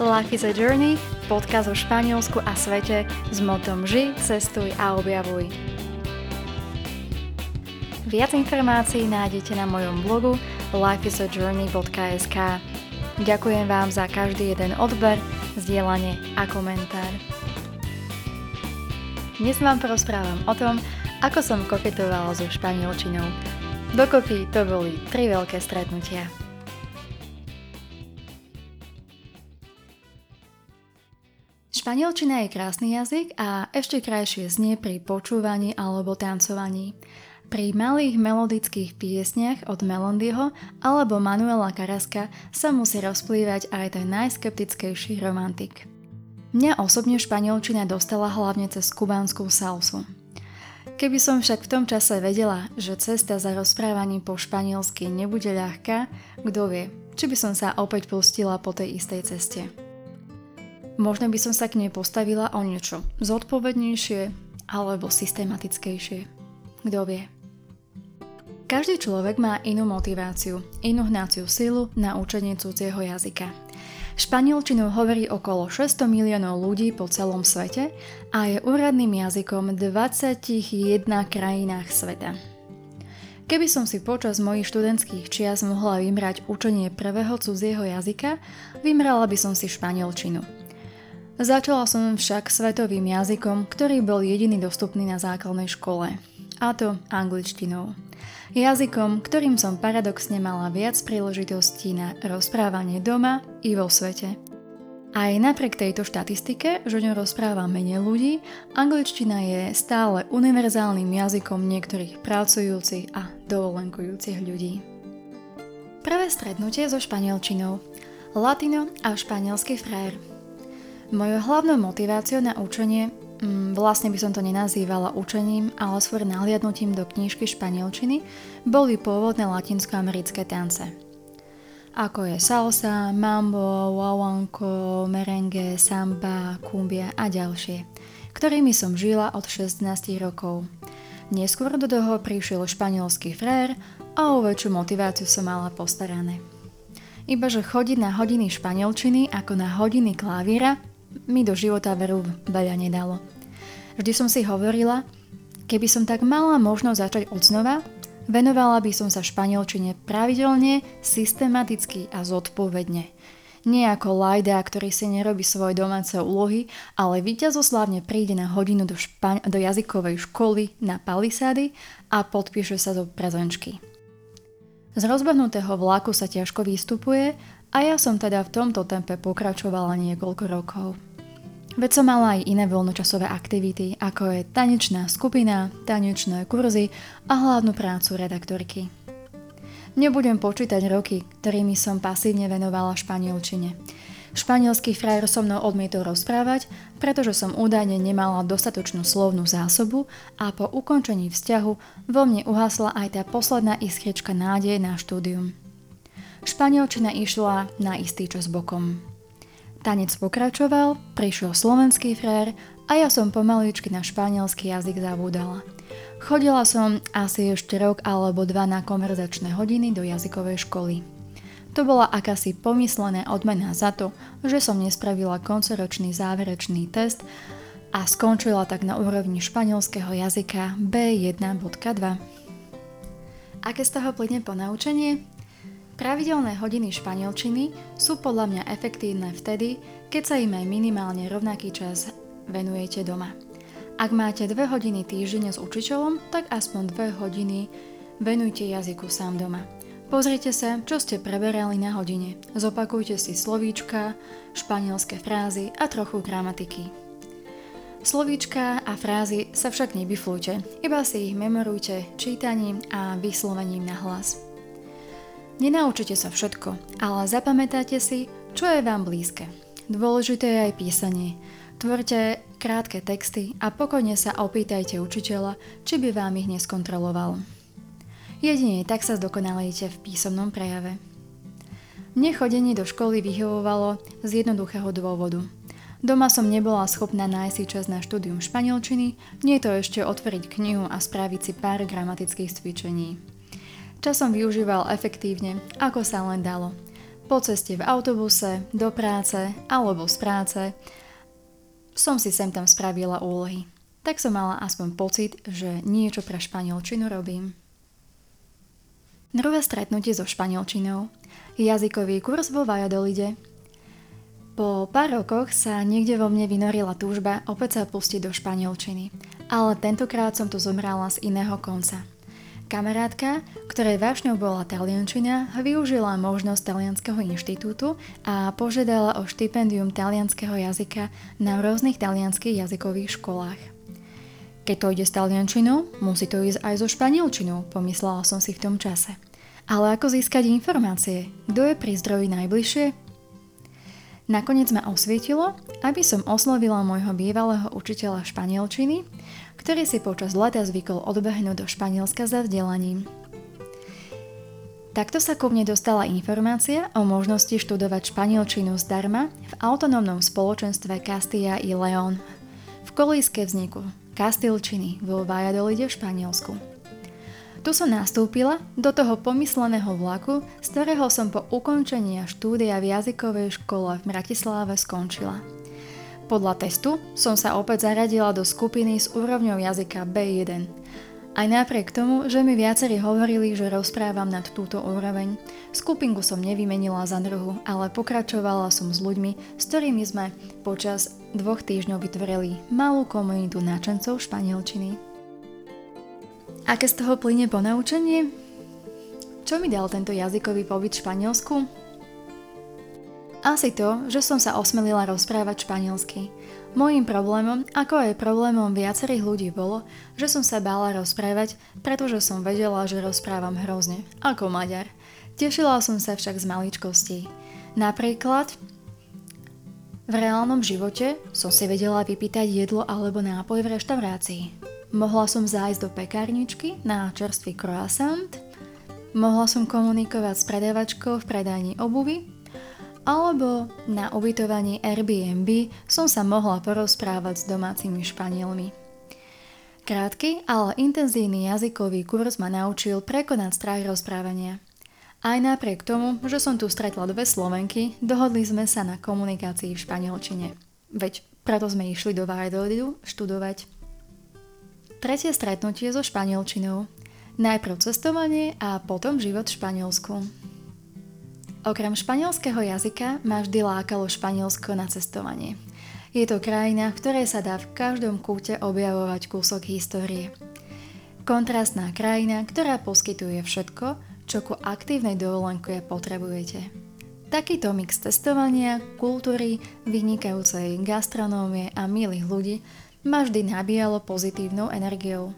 Life is a Journey, podcast o Španielsku a svete s motom Ži, cestuj a objavuj. Viac informácií nájdete na mojom blogu lifeisajourney.sk Ďakujem vám za každý jeden odber, zdieľanie a komentár. Dnes vám porozprávam o tom, ako som koketovala so španielčinou. Dokopy to boli tri veľké stretnutia. Španielčina je krásny jazyk a ešte krajšie znie pri počúvaní alebo tancovaní. Pri malých melodických piesniach od Melondyho alebo Manuela Karaska sa musí rozplývať aj ten najskeptickejší romantik. Mňa osobne španielčina dostala hlavne cez kubanskú salsu. Keby som však v tom čase vedela, že cesta za rozprávaním po španielsky nebude ľahká, kto vie, či by som sa opäť pustila po tej istej ceste. Možno by som sa k nej postavila o niečo zodpovednejšie alebo systematickejšie. Kto vie? Každý človek má inú motiváciu, inú hnaciu silu na učenie cudzieho jazyka. Španielčinu hovorí okolo 600 miliónov ľudí po celom svete a je úradným jazykom v 21 krajinách sveta. Keby som si počas mojich študentských čias mohla vymrať učenie prvého cudzieho jazyka, vymrala by som si španielčinu – Začala som však svetovým jazykom, ktorý bol jediný dostupný na základnej škole. A to angličtinou. Jazykom, ktorým som paradoxne mala viac príležitostí na rozprávanie doma i vo svete. Aj napriek tejto štatistike, že ňou rozpráva menej ľudí, angličtina je stále univerzálnym jazykom niektorých pracujúcich a dovolenkujúcich ľudí. Prvé stretnutie so španielčinou. Latino a španielský frér. Mojou hlavnou motiváciou na učenie, mm, vlastne by som to nenazývala učením, ale skôr nahliadnutím do knížky španielčiny, boli pôvodné latinskoamerické tance. Ako je salsa, mambo, wawanko, merengue, samba, kumbia a ďalšie, ktorými som žila od 16 rokov. Neskôr do toho prišiel španielský frér a o väčšiu motiváciu som mala postarané. Ibaže chodiť na hodiny španielčiny ako na hodiny klavíra mi do života veru veľa nedalo. Vždy som si hovorila, keby som tak mala možnosť začať od znova, venovala by som sa španielčine pravidelne, systematicky a zodpovedne. Nie ako lajda, ktorý si nerobí svoje domáce úlohy, ale víťazoslavne príde na hodinu do, špa- do jazykovej školy na palisády a podpíše sa do prezenčky. Z rozbehnutého vlaku sa ťažko vystupuje a ja som teda v tomto tempe pokračovala niekoľko rokov. Veď som mala aj iné voľnočasové aktivity, ako je tanečná skupina, tanečné kurzy a hlavnú prácu redaktorky. Nebudem počítať roky, ktorými som pasívne venovala španielčine. Španielský frajer so mnou odmietol rozprávať, pretože som údajne nemala dostatočnú slovnú zásobu a po ukončení vzťahu vo mne uhasla aj tá posledná iskrička nádeje na štúdium. Španielčina išla na istý čas bokom. Tanec pokračoval, prišiel slovenský frér a ja som pomaličky na španielský jazyk zabúdala. Chodila som asi ešte rok alebo dva na konverzačné hodiny do jazykovej školy. To bola akási pomyslená odmena za to, že som nespravila koncoročný záverečný test a skončila tak na úrovni španielského jazyka B1.2. Aké z toho plyne ponaučenie? Pravidelné hodiny španielčiny sú podľa mňa efektívne vtedy, keď sa im aj minimálne rovnaký čas venujete doma. Ak máte dve hodiny týždenne s učiteľom, tak aspoň dve hodiny venujte jazyku sám doma. Pozrite sa, čo ste preberali na hodine. Zopakujte si slovíčka, španielské frázy a trochu gramatiky. Slovíčka a frázy sa však nebiflujte, iba si ich memorujte čítaním a vyslovením na hlas. Nenaučite sa všetko, ale zapamätáte si, čo je vám blízke. Dôležité je aj písanie. Tvorte krátke texty a pokojne sa opýtajte učiteľa, či by vám ich neskontroloval. Jedine tak sa zdokonalejte v písomnom prejave. Mne chodenie do školy vyhovovalo z jednoduchého dôvodu. Doma som nebola schopná nájsť si čas na štúdium španielčiny, nie to ešte otvoriť knihu a spraviť si pár gramatických cvičení. Čas som využíval efektívne, ako sa len dalo. po ceste v autobuse, do práce alebo z práce som si sem tam spravila úlohy. Tak som mala aspoň pocit, že niečo pre španielčinu robím. Druhé stretnutie so španielčinou. Jazykový kurz vo Valladolide. Po pár rokoch sa niekde vo mne vynorila túžba opäť sa pustiť do španielčiny. Ale tentokrát som to zomrala z iného konca. Kamarátka, ktorej vášňou bola taliančina, využila možnosť Talianského inštitútu a požiadala o štipendium talianského jazyka na rôznych talianských jazykových školách. Keď to ide s taliančinou, musí to ísť aj so španielčinou, pomyslela som si v tom čase. Ale ako získať informácie? Kto je pri zdroji najbližšie? Nakoniec ma osvietilo, aby som oslovila môjho bývalého učiteľa španielčiny, ktorý si počas leta zvykol odbehnúť do Španielska za vzdelaním. Takto sa ku mne dostala informácia o možnosti študovať španielčinu zdarma v autonómnom spoločenstve Castilla y León v kolíske vzniku Kastilčiny vo Valladolide v Španielsku. Tu som nastúpila do toho pomysleného vlaku, z ktorého som po ukončení štúdia v jazykovej škole v Bratislave skončila. Podľa testu som sa opäť zaradila do skupiny s úrovňou jazyka B1. Aj napriek tomu, že mi viacerí hovorili, že rozprávam nad túto úroveň, skupinku som nevymenila za druhu, ale pokračovala som s ľuďmi, s ktorými sme počas dvoch týždňov vytvorili malú komunitu náčencov španielčiny. Aké z toho plyne ponaučenie? Čo mi dal tento jazykový pobyt v Španielsku? Asi to, že som sa osmelila rozprávať španielsky. Mojím problémom, ako aj problémom viacerých ľudí bolo, že som sa bála rozprávať, pretože som vedela, že rozprávam hrozne, ako Maďar. Tešila som sa však z maličkostí. Napríklad, v reálnom živote som si vedela vypýtať jedlo alebo nápoj v reštaurácii. Mohla som zájsť do pekárničky na čerstvý croissant, mohla som komunikovať s predavačkou v predajni obuvy, alebo na ubytovaní Airbnb som sa mohla porozprávať s domácimi Španielmi. Krátky, ale intenzívny jazykový kurz ma naučil prekonať strach rozprávania. Aj napriek tomu, že som tu stretla dve Slovenky, dohodli sme sa na komunikácii v španielčine. Veď preto sme išli do Valladolidu študovať. Tretie stretnutie so španielčinou. Najprv cestovanie a potom život v Španielsku. Okrem španielského jazyka ma vždy lákalo Španielsko na cestovanie. Je to krajina, v ktorej sa dá v každom kúte objavovať kúsok histórie. Kontrastná krajina, ktorá poskytuje všetko, čo ku aktívnej dovolenke potrebujete. Takýto mix testovania, kultúry, vynikajúcej gastronómie a milých ľudí ma vždy nabíjalo pozitívnou energiou.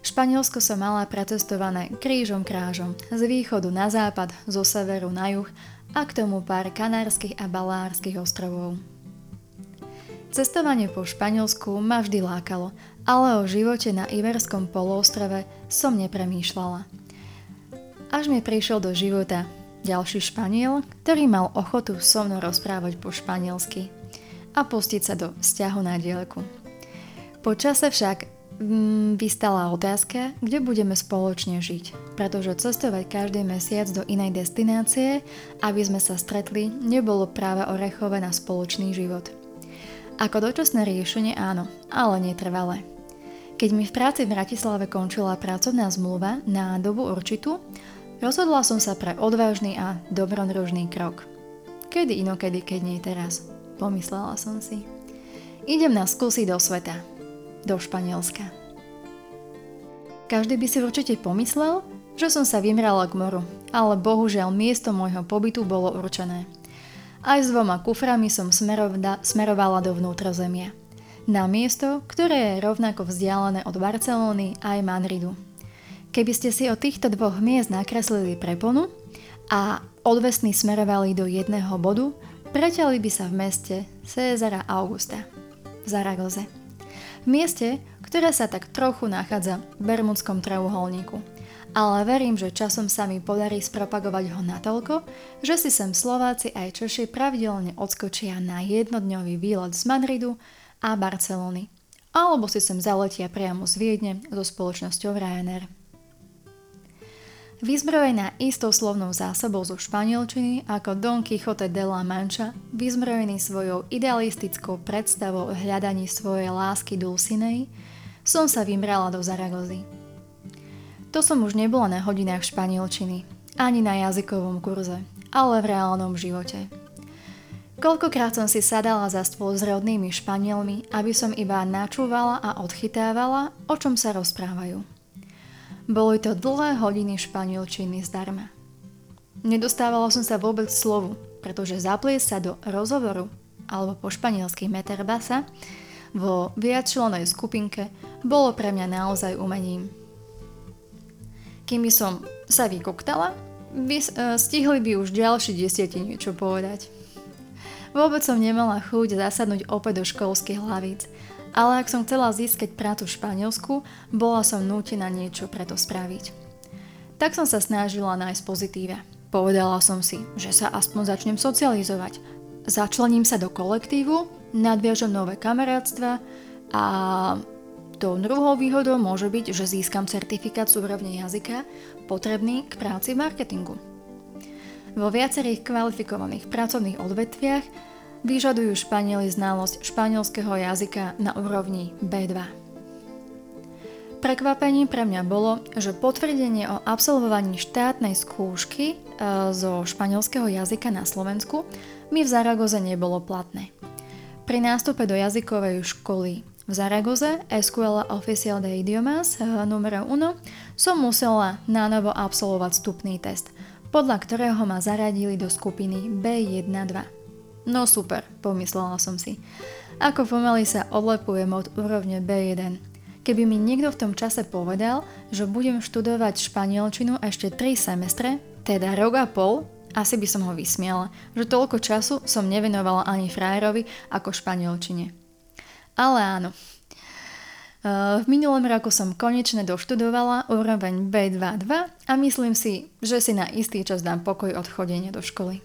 Španielsko som mala pretestované krížom krážom, z východu na západ, zo severu na juh a k tomu pár kanárskych a balárskych ostrovov. Cestovanie po Španielsku ma vždy lákalo, ale o živote na Iberskom poloostrove som nepremýšľala. Až mi prišiel do života ďalší Španiel, ktorý mal ochotu so mnou rozprávať po španielsky a pustiť sa do vzťahu na dielku. Po čase však mm, vystala otázka, kde budeme spoločne žiť, pretože cestovať každý mesiac do inej destinácie, aby sme sa stretli, nebolo práve orechové na spoločný život. Ako dočasné riešenie áno, ale netrvalé. Keď mi v práci v Bratislave končila pracovná zmluva na dobu určitú, rozhodla som sa pre odvážny a dobrodružný krok. Kedy inokedy, keď nie teraz, pomyslela som si. Idem na skúsi do sveta, do Španielska. Každý by si určite pomyslel, že som sa vymrala k moru, ale bohužiaľ miesto môjho pobytu bolo určené. Aj s dvoma kuframi som smerovda, smerovala do vnútrozemia. Na miesto, ktoré je rovnako vzdialené od Barcelóny aj Madridu. Keby ste si od týchto dvoch miest nakreslili preponu a odvesní smerovali do jedného bodu, preťali by sa v meste Cezara Augusta v Zaragoze v mieste, ktoré sa tak trochu nachádza v Bermudskom trojuholníku. Ale verím, že časom sa mi podarí spropagovať ho natoľko, že si sem Slováci aj Češi pravidelne odskočia na jednodňový výlet z Madridu a Barcelony. Alebo si sem zaletia priamo z Viedne so spoločnosťou Ryanair. Vyzbrojená istou slovnou zásobou zo španielčiny ako Don Quixote de la Mancha, vyzbrojený svojou idealistickou predstavou o hľadaní svojej lásky Dulcinej, som sa vymrala do Zaragozy. To som už nebola na hodinách španielčiny, ani na jazykovom kurze, ale v reálnom živote. Koľkokrát som si sadala za stôl s rodnými Španielmi, aby som iba načúvala a odchytávala, o čom sa rozprávajú. Boli to dlhé hodiny španielčiny zdarma. Nedostávala som sa vôbec slovu, pretože zapliesť sa do rozhovoru alebo po španielsky meterbasa vo viacčlenej skupinke bolo pre mňa naozaj umením. Kým by som sa vykoktala, by, uh, stihli by už ďalší desiati niečo povedať. Vôbec som nemala chuť zasadnúť opäť do školských hlavíc ale ak som chcela získať prácu v Španielsku, bola som nútená niečo preto spraviť. Tak som sa snažila nájsť pozitíve. Povedala som si, že sa aspoň začnem socializovať. Začlením sa do kolektívu, nadviažem nové kamarátstva a tou druhou výhodou môže byť, že získam certifikát z úrovne jazyka potrebný k práci v marketingu. Vo viacerých kvalifikovaných pracovných odvetviach Vyžadujú Španieli znalosť španielského jazyka na úrovni B2. Prekvapením pre mňa bolo, že potvrdenie o absolvovaní štátnej skúšky e, zo španielského jazyka na Slovensku mi v Zaragoze nebolo platné. Pri nástupe do jazykovej školy v Zaragoze Escuela Oficial de Idiomas e, numero 1 som musela nánovo absolvovať vstupný test, podľa ktorého ma zaradili do skupiny B1-2. No super, pomyslela som si. Ako pomaly sa odlepujem od úrovne B1. Keby mi niekto v tom čase povedal, že budem študovať španielčinu ešte 3 semestre, teda rok a pol, asi by som ho vysmiala, že toľko času som nevenovala ani frajerovi ako španielčine. Ale áno. V minulom roku som konečne doštudovala úroveň B2.2 a myslím si, že si na istý čas dám pokoj od chodenia do školy.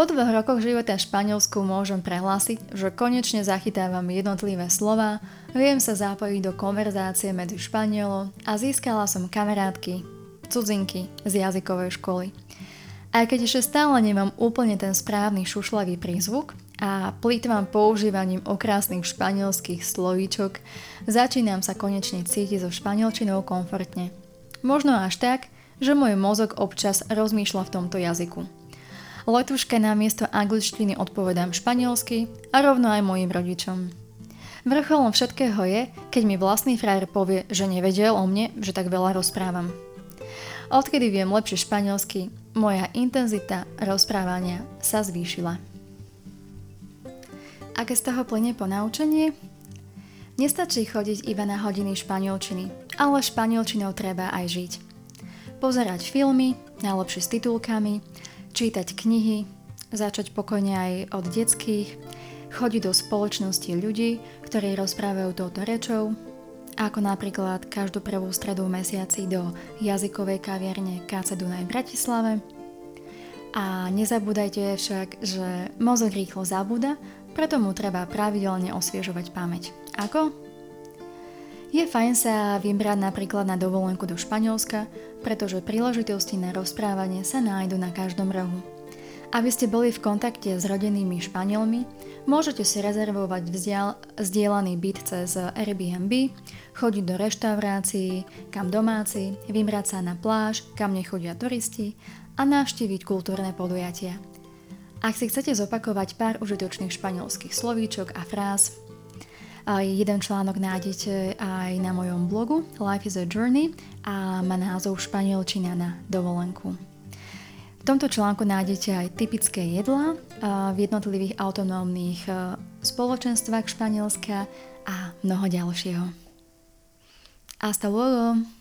Po dvoch rokoch života v Španielsku môžem prehlásiť, že konečne zachytávam jednotlivé slova, viem sa zapojiť do konverzácie medzi Španielom a získala som kamarátky, cudzinky z jazykovej školy. Aj keď ešte stále nemám úplne ten správny šušlavý prízvuk a plýtvam používaním okrásnych španielských slovíčok, začínam sa konečne cítiť so španielčinou komfortne. Možno až tak, že môj mozog občas rozmýšľa v tomto jazyku. Letuške na miesto angličtiny odpovedám španielsky a rovno aj mojim rodičom. Vrcholom všetkého je, keď mi vlastný frajer povie, že nevedel o mne, že tak veľa rozprávam. Odkedy viem lepšie španielsky, moja intenzita rozprávania sa zvýšila. Aké z toho plyne po naučenie? Nestačí chodiť iba na hodiny španielčiny, ale španielčinou treba aj žiť. Pozerať filmy, najlepšie s titulkami, čítať knihy, začať pokojne aj od detských, chodiť do spoločnosti ľudí, ktorí rozprávajú touto rečou, ako napríklad každú prvú stredu mesiaci do jazykovej kaviarne KC Dunaj v Bratislave. A nezabúdajte však, že mozog rýchlo zabúda, preto mu treba pravidelne osviežovať pamäť. Ako? Je fajn sa vybrať napríklad na dovolenku do Španielska, pretože príležitosti na rozprávanie sa nájdu na každom rohu. Aby ste boli v kontakte s rodenými Španielmi, môžete si rezervovať vzdial, vzdielaný byt cez Airbnb, chodiť do reštaurácií, kam domáci, vybrať sa na pláž, kam nechodia turisti a navštíviť kultúrne podujatia. Ak si chcete zopakovať pár užitočných španielských slovíčok a fráz, Jeden článok nájdete aj na mojom blogu Life is a Journey a má názov Španielčina na dovolenku. V tomto článku nájdete aj typické jedlá v jednotlivých autonómnych spoločenstvách Španielska a mnoho ďalšieho. Hasta luego!